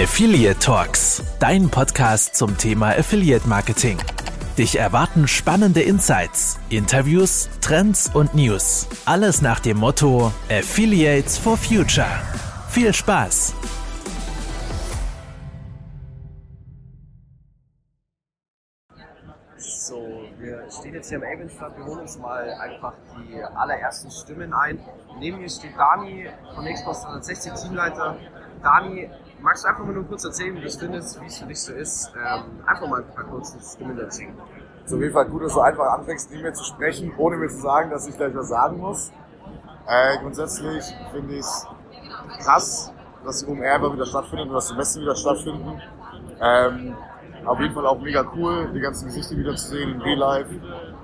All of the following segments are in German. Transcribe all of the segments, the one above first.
Affiliate Talks, dein Podcast zum Thema Affiliate Marketing. Dich erwarten spannende Insights, Interviews, Trends und News. Alles nach dem Motto Affiliates for Future. Viel Spaß! So, wir stehen jetzt hier am Avonstadt, wir holen uns mal einfach die allerersten Stimmen ein. Neben mir steht Dani von Xbox 360 Teamleiter. Dani, magst du einfach mal nur kurz erzählen, wie du es findest, wie es für dich so ist? Ähm, einfach mal ein paar kurze Stimmen erzählen. Ist auf jeden Fall gut, dass du einfach anfängst, nicht mehr zu sprechen, ohne mir zu sagen, dass ich gleich was sagen muss. Äh, grundsätzlich finde ich es krass, dass die OMR wieder stattfindet und dass die Messen wieder stattfinden. Ähm, auf jeden Fall auch mega cool, die ganzen Gesichter wieder zu sehen in Real Life,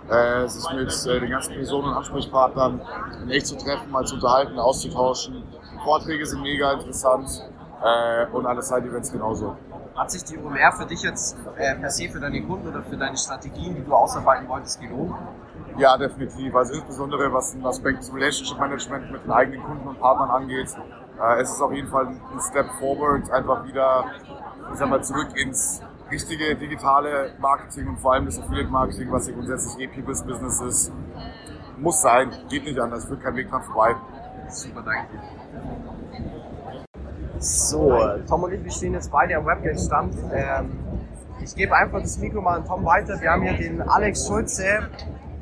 äh, sich mit äh, den ganzen Personen und Ansprechpartnern in echt zu treffen, mal zu unterhalten, auszutauschen. Vorträge sind mega interessant äh, und alle Side-Events genauso. Hat sich die OMR für dich jetzt äh, per se für deine Kunden oder für deine Strategien, die du ausarbeiten wolltest, gelohnt? Ja, definitiv. Also insbesondere was den Aspekt des Relationship Management mit den eigenen Kunden und Partnern angeht. Äh, es ist auf jeden Fall ein Step forward, einfach wieder, ich sag mal, zurück ins richtige digitale Marketing und vor allem das Affiliate Marketing, was ja grundsätzlich eh People's Business ist. Muss sein, geht nicht anders, führt kein Weg dran vorbei. Super, danke. So, Tom und ich, wir stehen jetzt beide am Webgate-Stand. Ähm, ich gebe einfach das Mikro mal an Tom weiter. Wir haben hier den Alex Schulze,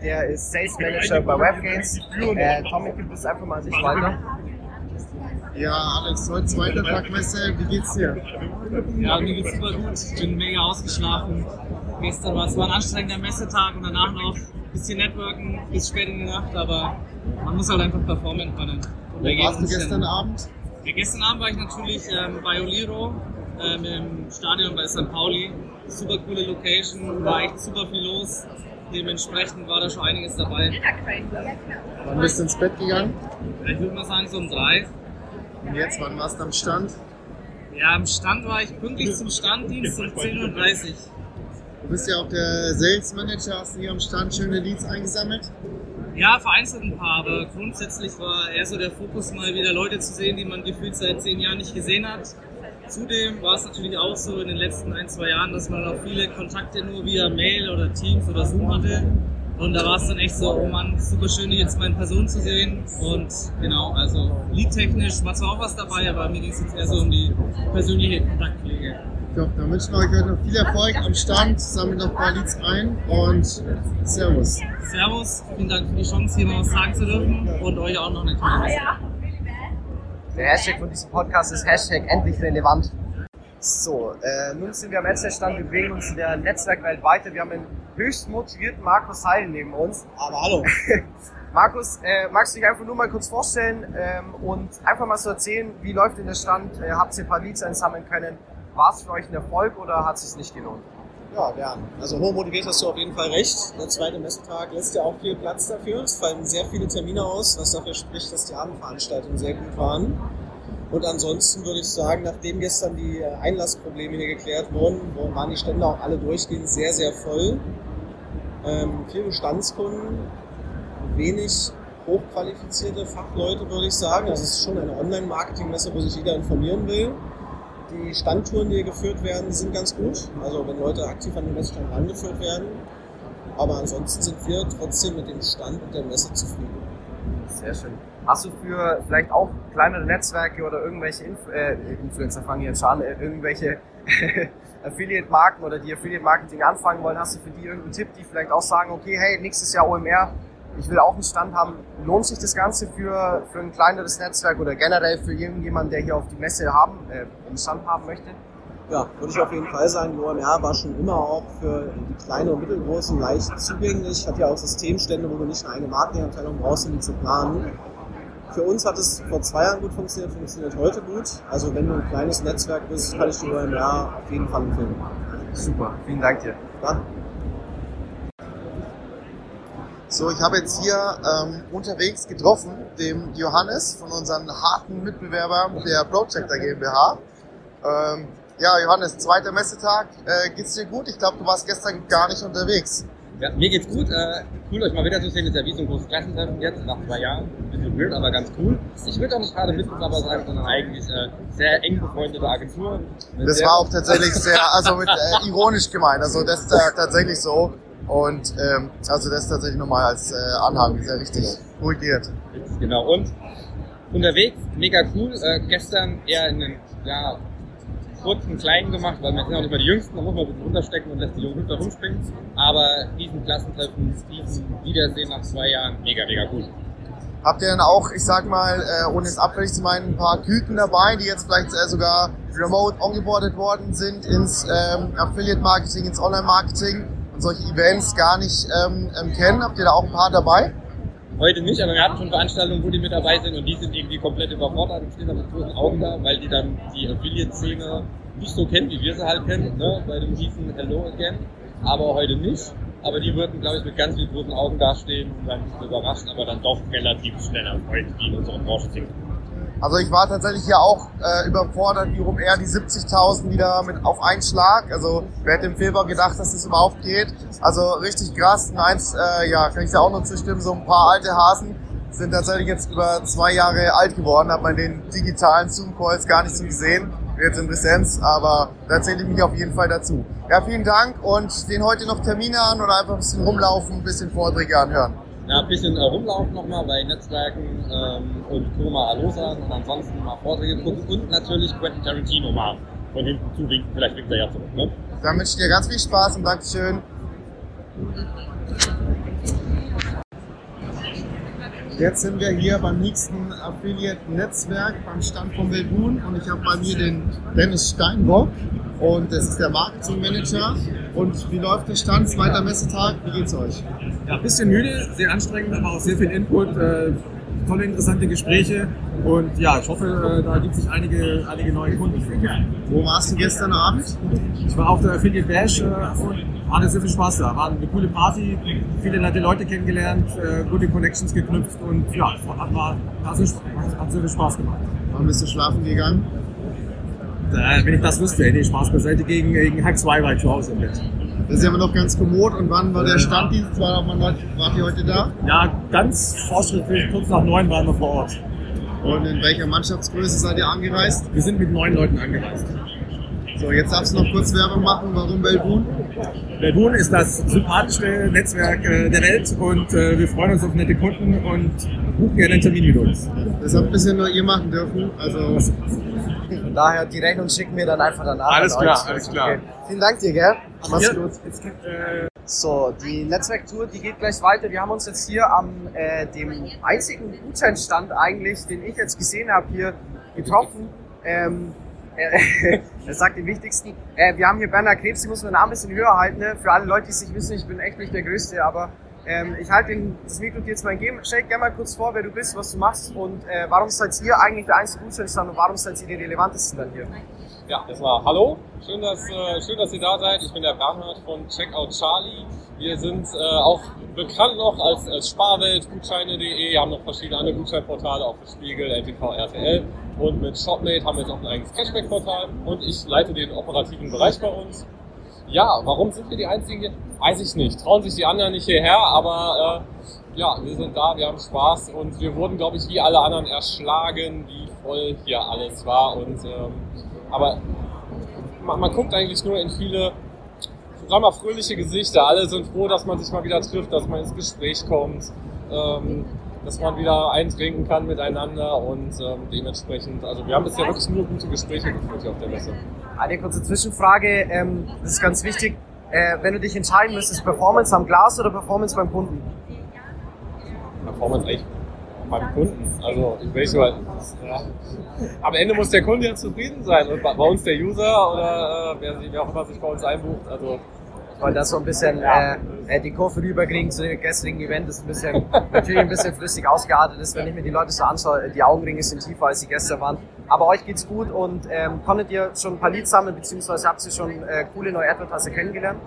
der ist Sales Manager bei Webgates. Äh, Tom, ich gebe das einfach mal an dich weiter. Ja, Alex, heute zweiter Tag Messe, wie geht's dir? Ja, mir geht's super gut. Ich bin mega ausgeschlafen. Gestern war es war ein anstrengender Messetag und danach noch ein bisschen networken bis spät in die Nacht, aber man muss halt einfach performen können. Wo warst du gestern Abend? Ja, gestern Abend war ich natürlich ähm, bei Oliro ähm, im Stadion bei St. Pauli. Super coole Location, war echt super viel los. Dementsprechend war da schon einiges dabei. Wann bist du ins Bett gegangen? Ich würde mal sagen so um drei. Und jetzt, wann warst du am Stand? Ja, am Stand war ich pünktlich zum Standdienst um 10.30 Uhr. Du bist ja auch der Sales Manager, hast du hier am Stand schöne Leads eingesammelt? Ja, vereinzelt ein paar, aber grundsätzlich war eher so der Fokus, mal wieder Leute zu sehen, die man gefühlt seit zehn Jahren nicht gesehen hat. Zudem war es natürlich auch so in den letzten ein, zwei Jahren, dass man auch viele Kontakte nur via Mail oder Teams oder Zoom hatte. Und da war es dann echt so, oh Mann, super schön, jetzt in Person zu sehen. Und genau, also liedtechnisch war zwar auch was dabei, aber mir ging es jetzt eher so um die persönliche Kontaktpflege. Top, dann wünschen wir euch heute noch viel Erfolg am Stand, sammelt noch ein paar Leads ein und Servus. Servus, vielen Dank für die Chance, hier mal was sagen zu dürfen und euch auch noch eine tolle Messe. Der Hashtag von diesem Podcast ist Hashtag endlich relevant. So, äh, nun sind wir am Netzwerkstand, wir bewegen uns in der Netzwerkwelt weiter. Wir haben einen höchst motivierten Markus Heil neben uns. Aber hallo. Markus, äh, magst du dich einfach nur mal kurz vorstellen ähm, und einfach mal so erzählen, wie läuft denn der Stand? Äh, habt ihr ein paar Leads einsammeln können? War es für euch ein Erfolg oder hat es sich nicht gelohnt? Ja, gern. Also hoch motiviert hast du auf jeden Fall recht. Der zweite Messetag lässt ja auch viel Platz dafür. Es fallen sehr viele Termine aus, was dafür spricht, dass die Abendveranstaltungen sehr gut waren. Und ansonsten würde ich sagen, nachdem gestern die Einlassprobleme hier geklärt wurden, waren die Stände auch alle durchgehend sehr, sehr voll. Ähm, viele Bestandskunden, wenig hochqualifizierte Fachleute, würde ich sagen. Also es ist schon eine Online-Marketing-Messe, wo sich jeder informieren will. Die Standtouren, die hier geführt werden, sind ganz gut. Also wenn Leute aktiv an den Messestand rangeführt werden. Aber ansonsten sind wir trotzdem mit dem Stand und der Messe zufrieden. Sehr schön. Hast du für vielleicht auch kleinere Netzwerke oder irgendwelche Inf äh, Influencer fangen jetzt an, äh, irgendwelche Affiliate-Marken oder die Affiliate-Marketing anfangen wollen, hast du für die irgendeinen Tipp, die vielleicht auch sagen, okay, hey, nächstes Jahr OMR, ich will auch einen Stand haben. Lohnt sich das Ganze für, für ein kleineres Netzwerk oder generell für irgendjemanden, der hier auf die Messe haben, äh, einen Stand haben möchte? Ja, würde ich auf jeden Fall sagen, die OMR war schon immer auch für die kleinen und mittelgroßen leicht zugänglich. Hat ja auch Systemstände, wo du nicht eine Marketingabteilung brauchst, um die zu planen. Für uns hat es vor zwei Jahren gut funktioniert, funktioniert heute gut. Also wenn du ein kleines Netzwerk bist, kann ich die OMR auf jeden Fall empfehlen. Super, vielen Dank dir. Dann. So, ich habe jetzt hier ähm, unterwegs getroffen, dem Johannes von unseren harten Mitbewerbern der Projector GmbH. Ähm, ja, Johannes, zweiter Messetag. Äh, geht's dir gut? Ich glaube, du warst gestern gar nicht unterwegs. Ja, mir geht's gut. Äh, cool, euch mal wieder zu sehen. Ist ja wie so ein großes Klassentreffen jetzt, nach zwei Jahren. Ein bisschen weird, aber ganz cool. Ich würde auch nicht gerade Mitbewerber sein, sondern eigentlich äh, sehr eng befreundete Agentur. Das war auch tatsächlich sehr, also mit, äh, ironisch gemeint. Also das ist äh, tatsächlich so. Und ähm, also das tatsächlich nochmal als äh, Anhang sehr richtig korrigiert. Genau. Und unterwegs, mega cool. Äh, gestern eher in einen ja, kurzen, kleinen gemacht, weil wir sind auch nicht mehr die Jüngsten, da muss man ein bisschen runterstecken und lässt die Jungen da rumspringen. Aber diesen Klassentreffen, diesen Wiedersehen nach zwei Jahren, mega, mega cool. Habt ihr dann auch, ich sag mal, äh, ohne es abfällig zu meinen, ein paar Küken dabei, die jetzt vielleicht äh, sogar remote ongeboardet worden sind ins ähm, Affiliate-Marketing, ins Online-Marketing solche Events gar nicht ähm, ähm, kennen? Habt ihr da auch ein paar dabei? Heute nicht, aber wir hatten schon Veranstaltungen, wo die mit dabei sind und die sind irgendwie komplett überfordert und stehen da mit großen Augen da, weil die dann die Affiliate-Szene nicht so kennen, wie wir sie halt kennen, ne? bei dem hießen Hello Again, aber heute nicht. Aber die würden, glaube ich, mit ganz vielen großen Augen dastehen und dann ein bisschen überrascht, aber dann doch relativ schnell erfreut, die in unserer Branche sind. Also ich war tatsächlich ja auch äh, überfordert, wie rum er die 70.000 wieder mit auf einen Schlag. Also wer hätte im Februar gedacht, dass das überhaupt geht? Also richtig krass. Und eins, äh, ja, kann ich da auch noch zustimmen, so ein paar alte Hasen sind tatsächlich jetzt über zwei Jahre alt geworden, hat man den digitalen Zoom-Calls gar nicht so gesehen, jetzt in Präsenz, aber da zähle ich mich auf jeden Fall dazu. Ja, vielen Dank und stehen heute noch Termine an oder einfach ein bisschen rumlaufen, ein bisschen Vorträge anhören. Ja, ein bisschen äh, rumlaufen nochmal bei Netzwerken ähm, und Koma Alosa und ansonsten mal Vorträge gucken und natürlich Quentin Tarantino mal von hinten zuwinken, vielleicht winkt er ja zurück. Ne? Dann wünsche ich dir ganz viel Spaß und Dankeschön. Jetzt sind wir hier beim nächsten Affiliate-Netzwerk beim Stand von Belbun und ich habe bei mir den Dennis Steinbock und das ist der Marketing-Manager. Und wie läuft der Stand? Zweiter Messetag, wie geht's euch? Ja, ein bisschen müde, sehr anstrengend, aber auch sehr viel Input, äh, tolle, interessante Gespräche und ja, ich hoffe, äh, da gibt sich einige, einige neue Kunden. Wo warst du gestern Abend? Ich war auf der Affiliate Bash äh, und hatte sehr viel Spaß da. War eine coole Party, viele nette Leute kennengelernt, äh, gute Connections geknüpft und ja, hat, war, hat, sehr, hat sehr viel Spaß gemacht. Wann bist du schlafen gegangen? Äh, wenn ich das wüsste, hätte ich Spaß beiseite. Gegen, gegen zwei war ich zu Hause im Bett. Das ist ja immer noch ganz kommod. Und wann war der Standdienst? War, wann wart, wart ihr heute da? Ja, ganz fortschrittlich, kurz nach neun waren wir vor Ort. Und in welcher Mannschaftsgröße seid ihr angereist? Wir sind mit neun Leuten angereist. So, jetzt darfst du noch kurz Werbung machen. Warum Belbun? Belbun ist das sympathischste Netzwerk äh, der Welt und äh, wir freuen uns auf nette Kunden und buchen gerne einen Termin mit uns. Das habt bisher nur ihr machen dürfen. Also Von daher, die Rechnung schicken wir dann einfach danach. Alles klar, euch. alles klar. Okay. Vielen Dank dir, gell? Mach's Ja, gut. Jetzt, äh, So, die Netzwerktour, die geht gleich weiter. Wir haben uns jetzt hier am äh, dem einzigen Gutscheinstand eigentlich, den ich jetzt gesehen habe, hier getroffen. Ähm, äh, er sagt den wichtigsten. Äh, wir haben hier Bernhard Krebs, die muss man ein bisschen höher halten. Ne? Für alle Leute, die es nicht wissen, ich bin echt nicht der Größte, aber ähm, ich halte das Mikro dir jetzt mal entgegen. Stell gerne mal kurz vor, wer du bist, was du machst und äh, warum seid ihr eigentlich der einzige Gutscheinstand und warum seid ihr die relevantesten dann hier? Ja, erstmal hallo. Schön dass, äh, schön, dass ihr da seid. Ich bin der Bernhard von Checkout Charlie. Wir sind äh, auch bekannt noch als, als Sparwelt, Gutscheine.de. Wir haben noch verschiedene andere Gutscheinportale, auch für Spiegel, LTV, RTL. Und mit Shopmate haben wir jetzt auch ein eigenes Cashback-Portal. Und ich leite den operativen Bereich bei uns. Ja, warum sind wir die Einzigen hier? Weiß ich nicht. Trauen sich die anderen nicht hierher, aber äh, ja, wir sind da, wir haben Spaß und wir wurden, glaube ich, wie alle anderen erschlagen, wie voll hier alles war. Und ähm, aber man, man guckt eigentlich nur in viele, sagen wir mal, fröhliche Gesichter. Alle sind froh, dass man sich mal wieder trifft, dass man ins Gespräch kommt, ähm, dass man wieder eintrinken kann miteinander und ähm, dementsprechend, also wir haben bisher wirklich nur gute Gespräche geführt hier auf der Messe. Eine kurze Zwischenfrage, ähm, das ist ganz wichtig. Äh, wenn du dich entscheiden müsstest, Performance am Glas oder Performance beim Kunden? Performance echt beim Kunden. Also ich mal, ja. am Ende muss der Kunde ja zufrieden sein und bei bei uns der User oder äh, wer, sich, wer auch immer sich bei uns einbucht. Also Wollte das so ein bisschen äh, äh, die Kurve rüberkriegen zu dem gestrigen Event, das ein bisschen, natürlich ein bisschen flüssig ausgeartet ist, wenn ich mir die Leute so anschaue. Die Augenringe sind tiefer, als sie gestern waren. Aber euch geht's gut und ähm, konntet ihr schon ein paar Leads sammeln, beziehungsweise habt ihr schon äh, coole neue Advertiser kennengelernt?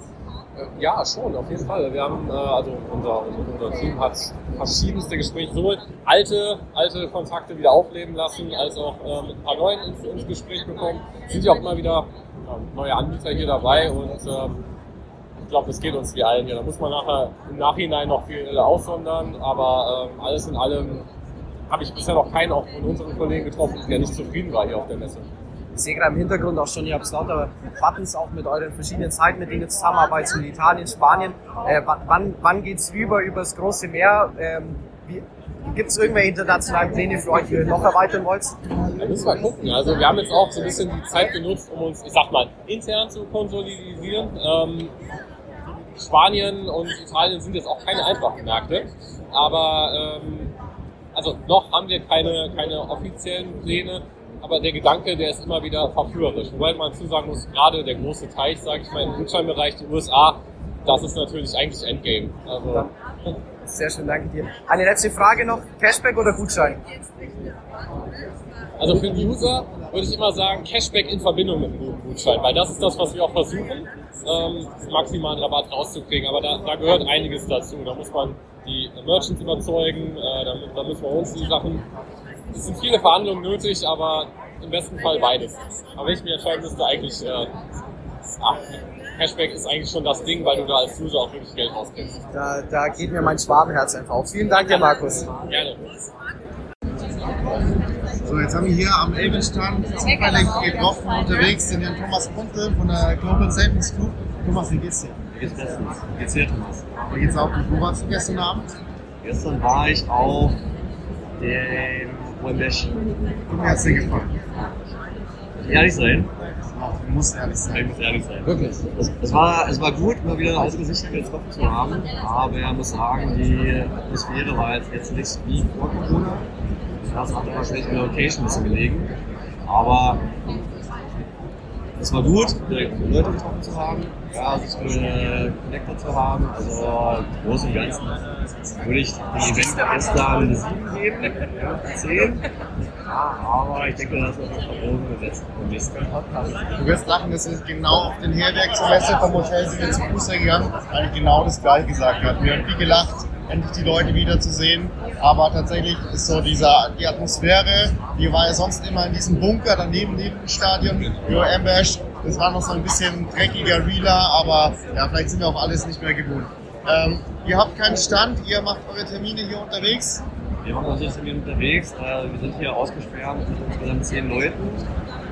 Äh, Ja, schon, auf jeden Fall. Wir haben, äh, also unser, unser Team hat verschiedenste Gespräche, sowohl alte, alte Kontakte wieder aufleben lassen, als auch äh, mit ein paar neuen ins, ins Gespräch bekommen. Es sind ja auch immer wieder äh, neue Anbieter hier dabei und ähm, ich glaube, das geht uns wie allen hier. Da muss man nachher im Nachhinein noch viel aussondern, aber ähm, alles in allem habe ich bisher noch keinen auch von unseren Kollegen getroffen, der nicht zufrieden war hier auf der Messe. Ich sehe gerade im Hintergrund auch schon, ihr habt lauter Buttons auch mit euren verschiedenen Zeiten, mit denen ihr zusammenarbeitet, in Italien, Spanien. Äh, wann wann geht es rüber, übers große Meer? Ähm, Gibt es irgendwelche internationalen Pläne für euch, die ihr noch erweitern wollt? Da müssen wir gucken. Also wir haben jetzt auch so ein bisschen die Zeit genutzt, um uns, ich sag mal, intern zu konsolidieren. Ähm, Spanien und Italien sind jetzt auch keine einfachen Märkte, aber ähm, also noch haben wir keine, keine offiziellen Pläne aber der Gedanke, der ist immer wieder verführerisch. Wobei man zusagen muss, gerade der große Teich, sage ich mal, im Gutscheinbereich, die USA, das ist natürlich eigentlich Endgame. Also, Sehr schön, danke dir. Eine letzte Frage noch, Cashback oder Gutschein? Also für den User würde ich immer sagen, Cashback in Verbindung mit einem Gutschein, weil das ist das, was wir auch versuchen, ähm, maximalen Rabatt rauszukriegen. Aber da, da gehört einiges dazu. Da muss man die Merchants überzeugen, äh, da, da müssen wir uns die Sachen es sind viele Verhandlungen nötig, aber im besten Fall beides. Aber wenn ich mich entscheiden müsste, eigentlich, äh, ach, Cashback ist eigentlich schon das Ding, weil du da als User auch wirklich Geld rausgibst. Da, da geht mir mein Schwabenherz einfach auf. Vielen Dank dir, Markus. Gerne. So, jetzt haben wir hier am Elbenstand zufällig getroffen unterwegs den Herrn Thomas Kunte von der Global Savings Group. Thomas, wie geht's dir? Mir geht's bestens. Wie geht's dir, Thomas? Wie geht's auch gut? Wo warst du gestern Abend? Gestern war ich auf dem OMBesh. Wie hat's dir gefallen? Ehrlich sein? Du musst ehrlich sein. Ich muss ehrlich sein. Wirklich? Es, es, war, es war gut, mal wieder alte Gesichter getroffen zu haben, aber ich muss sagen, die Atmosphäre war jetzt, jetzt nicht wie vor Corona. Das hat immer schlecht in der Location ein bisschen gelegen. Aber es war gut, Leute getroffen zu haben, ja, sich eine Connector zu haben. Also im Großen und Ganzen würde ich dem Event gestern eine 7 geben, ja, 10. Ja, aber ich denke, das ist auf Verbogen gesetzt im nächsten Podcast. Du wirst lachen, das ist genau auf den Herberg zur Messe vom Hotel sind wir zu Fuß gegangen, weil ich genau das gleiche gesagt habe. Wir haben viel gelacht, endlich die Leute wieder zu sehen. Aber tatsächlich ist so dieser, die Atmosphäre, die war ja sonst immer in diesem Bunker daneben neben dem Stadion, Yo Ambash. Das war noch so ein bisschen dreckiger, realer, aber ja, vielleicht sind wir auch alles nicht mehr gewohnt. Ähm, ihr habt keinen Stand, ihr macht eure Termine hier unterwegs. Wir machen unsere Termine unterwegs. Äh, wir sind hier ausgeschwärmt mit insgesamt zehn Leuten,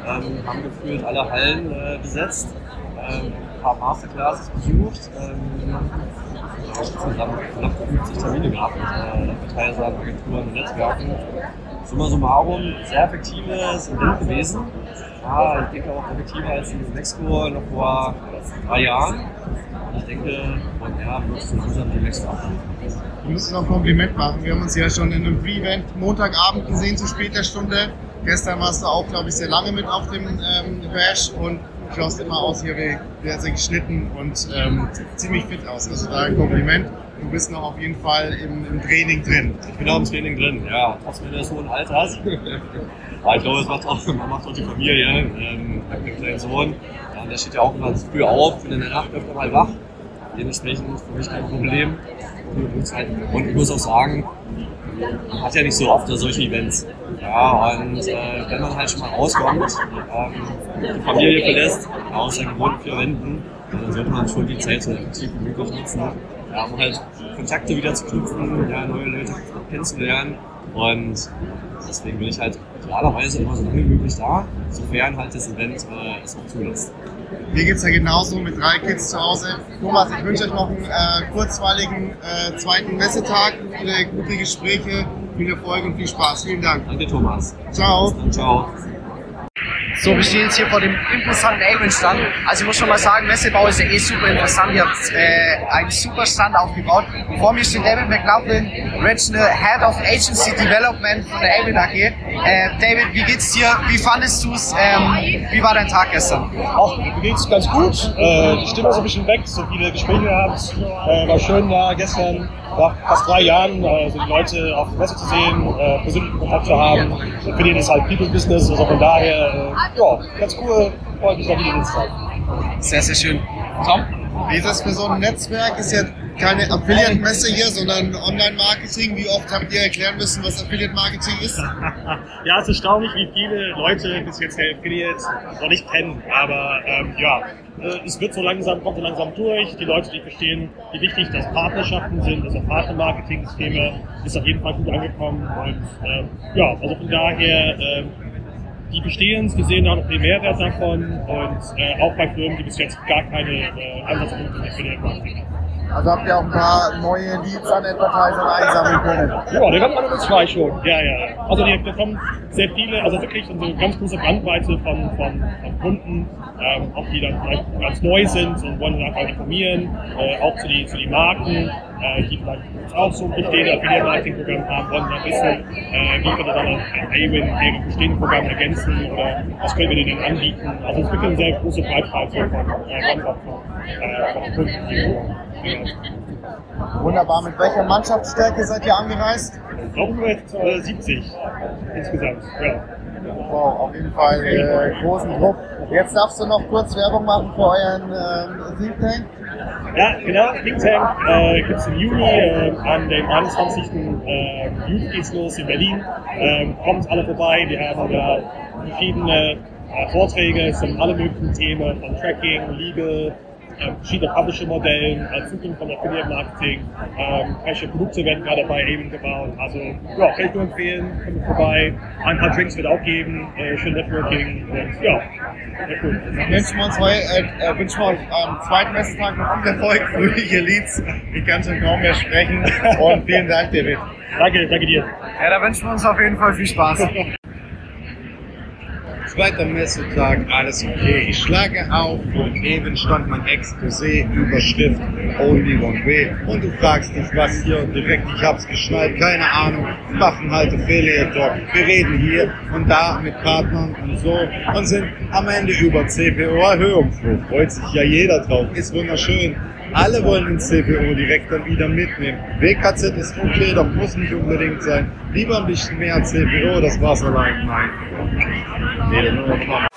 ähm, haben gefühlt alle Hallen äh, besetzt, ähm, ein paar Masterclasses besucht. Ähm, insgesamt knapp 50 Termine gehabt mit äh, Verteilern, Agenturen und Netzwerken. Summa summarum, sehr effektives Event gewesen. Ja, ich denke auch effektiver als in Mexiko noch vor drei Jahren. Ich denke, von ja, wird es insgesamt die nächste ab. Wir müssen noch ein Kompliment machen. Wir haben uns ja schon in einem Pre-Event Montagabend gesehen zu später Stunde. Gestern warst du auch, glaube ich, sehr lange mit auf dem ähm, Bash und schaust immer aus hier wie sehr geschnitten und ähm, ziemlich fit aus. Also da ein Kompliment. Du bist noch auf jeden Fall im, im Training drin. Ich bin auch im Training drin, ja. Trotz meines hohen Alters. Aber ich glaube, es macht auch, man macht auch die Familie. Ich habe einen kleinen Sohn, ja, der steht ja auch immer früh auf, bin in der Nacht öfter mal wach. Dementsprechend ist für mich kein Problem. Und ich muss auch sagen, hat ja nicht so oft solche Events. Ja, und äh, wenn man halt schon mal rauskommt, ähm, die Familie verlässt, aus gewohnten vier Wänden, dann sollte man schon die Zeit so effektiv wie möglich nutzen, ja, um halt Kontakte wieder zu knüpfen, ja, neue Leute kennenzulernen. Und deswegen bin ich halt idealerweise immer so lange wie möglich da, sofern halt das Event äh, es auch zulässt. Mir geht's ja genauso mit drei Kids zu Hause. Thomas, ich wünsche euch noch einen äh, kurzweiligen äh, zweiten Messetag, viele gute Gespräche, viel Erfolg und viel Spaß. Vielen Dank. Danke, Thomas. Ciao. Dann ciao. So, wir stehen jetzt hier vor dem imposanten Avon-Stand. Also ich muss schon mal sagen, Messebau ist ja eh super interessant. Ihr habt äh, einen super Stand aufgebaut. Vor mir steht David McLaughlin, Regional Head of Agency Development von der Avon AG. Äh, David, wie geht's dir? Wie fandest du es? Ähm, wie war dein Tag gestern? Auch mir geht's ganz gut. Äh, die Stimme ist ein bisschen weg, so viele Gespräche gehabt. Äh, war schön da gestern nach fast drei Jahren äh, so die Leute auf der Messe zu sehen, äh, persönlichen Kontakt zu haben. Affiliate ist halt People Business, also von daher, äh, ja, ganz cool. Freut mich, da wieder zu sein. Sehr, sehr schön. Tom? Wie ist das für so ein Netzwerk? Ist ja keine Affiliate-Messe hier, sondern Online-Marketing. Wie oft habt ihr erklären müssen, was Affiliate-Marketing ist? ja, es ist erstaunlich, wie viele Leute bis jetzt der Affiliate noch nicht kennen. Aber ähm, ja, äh, es wird so langsam, kommt so langsam durch. Die Leute, die verstehen, wie wichtig das Partnerschaften sind, also Partnermarketing-Systeme, ist auf jeden Fall gut angekommen. Und ähm, ja, also von daher, ähm, die bestehen es, die sehen da noch den Mehrwert davon und äh, auch bei Firmen, die bis jetzt gar keine äh, Ansatzpunkte in Affiliate-Marketing haben. Also habt ihr auch ein paar neue Leads an Advertisern einsammeln können? Ja, der kommt alle zwei schon. Ja, ja. Also die bekommen sehr viele, also wirklich eine ganz große Bandbreite von, von, von Kunden, ähm, auch die dann vielleicht ganz neu sind und wollen sich einfach informieren, äh, auch zu die, zu die Marken, äh, die vielleicht auch so ein bestehendes Affiliate-Marketing-Programm haben, wollen dann wissen, äh, wie können wir dann auch Awin deren bestehenden Programm ergänzen oder was können wir denen anbieten. Also es gibt eine sehr große Breitbreite von, äh, von, äh, von Kunden, die. Wunderbar. Mit welcher Mannschaftsstärke seid ihr angereist? Mit äh, 70 insgesamt. Ja. Wow, auf jeden Fall äh, großen Druck. Jetzt darfst du noch kurz Werbung machen für euren äh, Think Tank. Ja, genau. Think Tank äh, gibt es im Juni. Äh, an dem 21. Äh, Juli geht's los in Berlin. Ähm, kommt alle vorbei. Wir haben da verschiedene äh, Vorträge zu alle möglichen Themen von Tracking, Legal, verschiedene Publisher-Modellen, äh, Zukunft von Affiliate-Marketing, ähm, welche Produkte werden gerade bei Avon gebaut. Also ja, kann ich nur empfehlen, kommt vorbei. Ein paar Drinks wird auch geben, äh, schön Networking und ja, sehr cool. Dann wünschen wir uns äh, äh, wünschen wir euch am zweiten Messetag noch viel Erfolg, fröhliche Leads. Ich kann schon kaum mehr sprechen und vielen Dank, David. Danke, danke dir. Ja, da wünschen wir uns auf jeden Fall viel Spaß. Zweiter Messetag, alles okay. Ich schlage auf und eben stand mein Exposé, Überschrift Only One Way. Und du fragst dich, was hier direkt, ich hab's geschnallt, keine Ahnung, machen halt Affiliate Talk. Wir reden hier und da mit Partnern und so und sind am Ende über CPO-Erhöhung froh. Freut sich ja jeder drauf, ist wunderschön. Alle wollen den CPO direkt dann wieder mitnehmen. WKZ ist okay, doch muss nicht unbedingt sein. Lieber ein bisschen mehr CPO, das war's allein. Nein. Nee, nur noch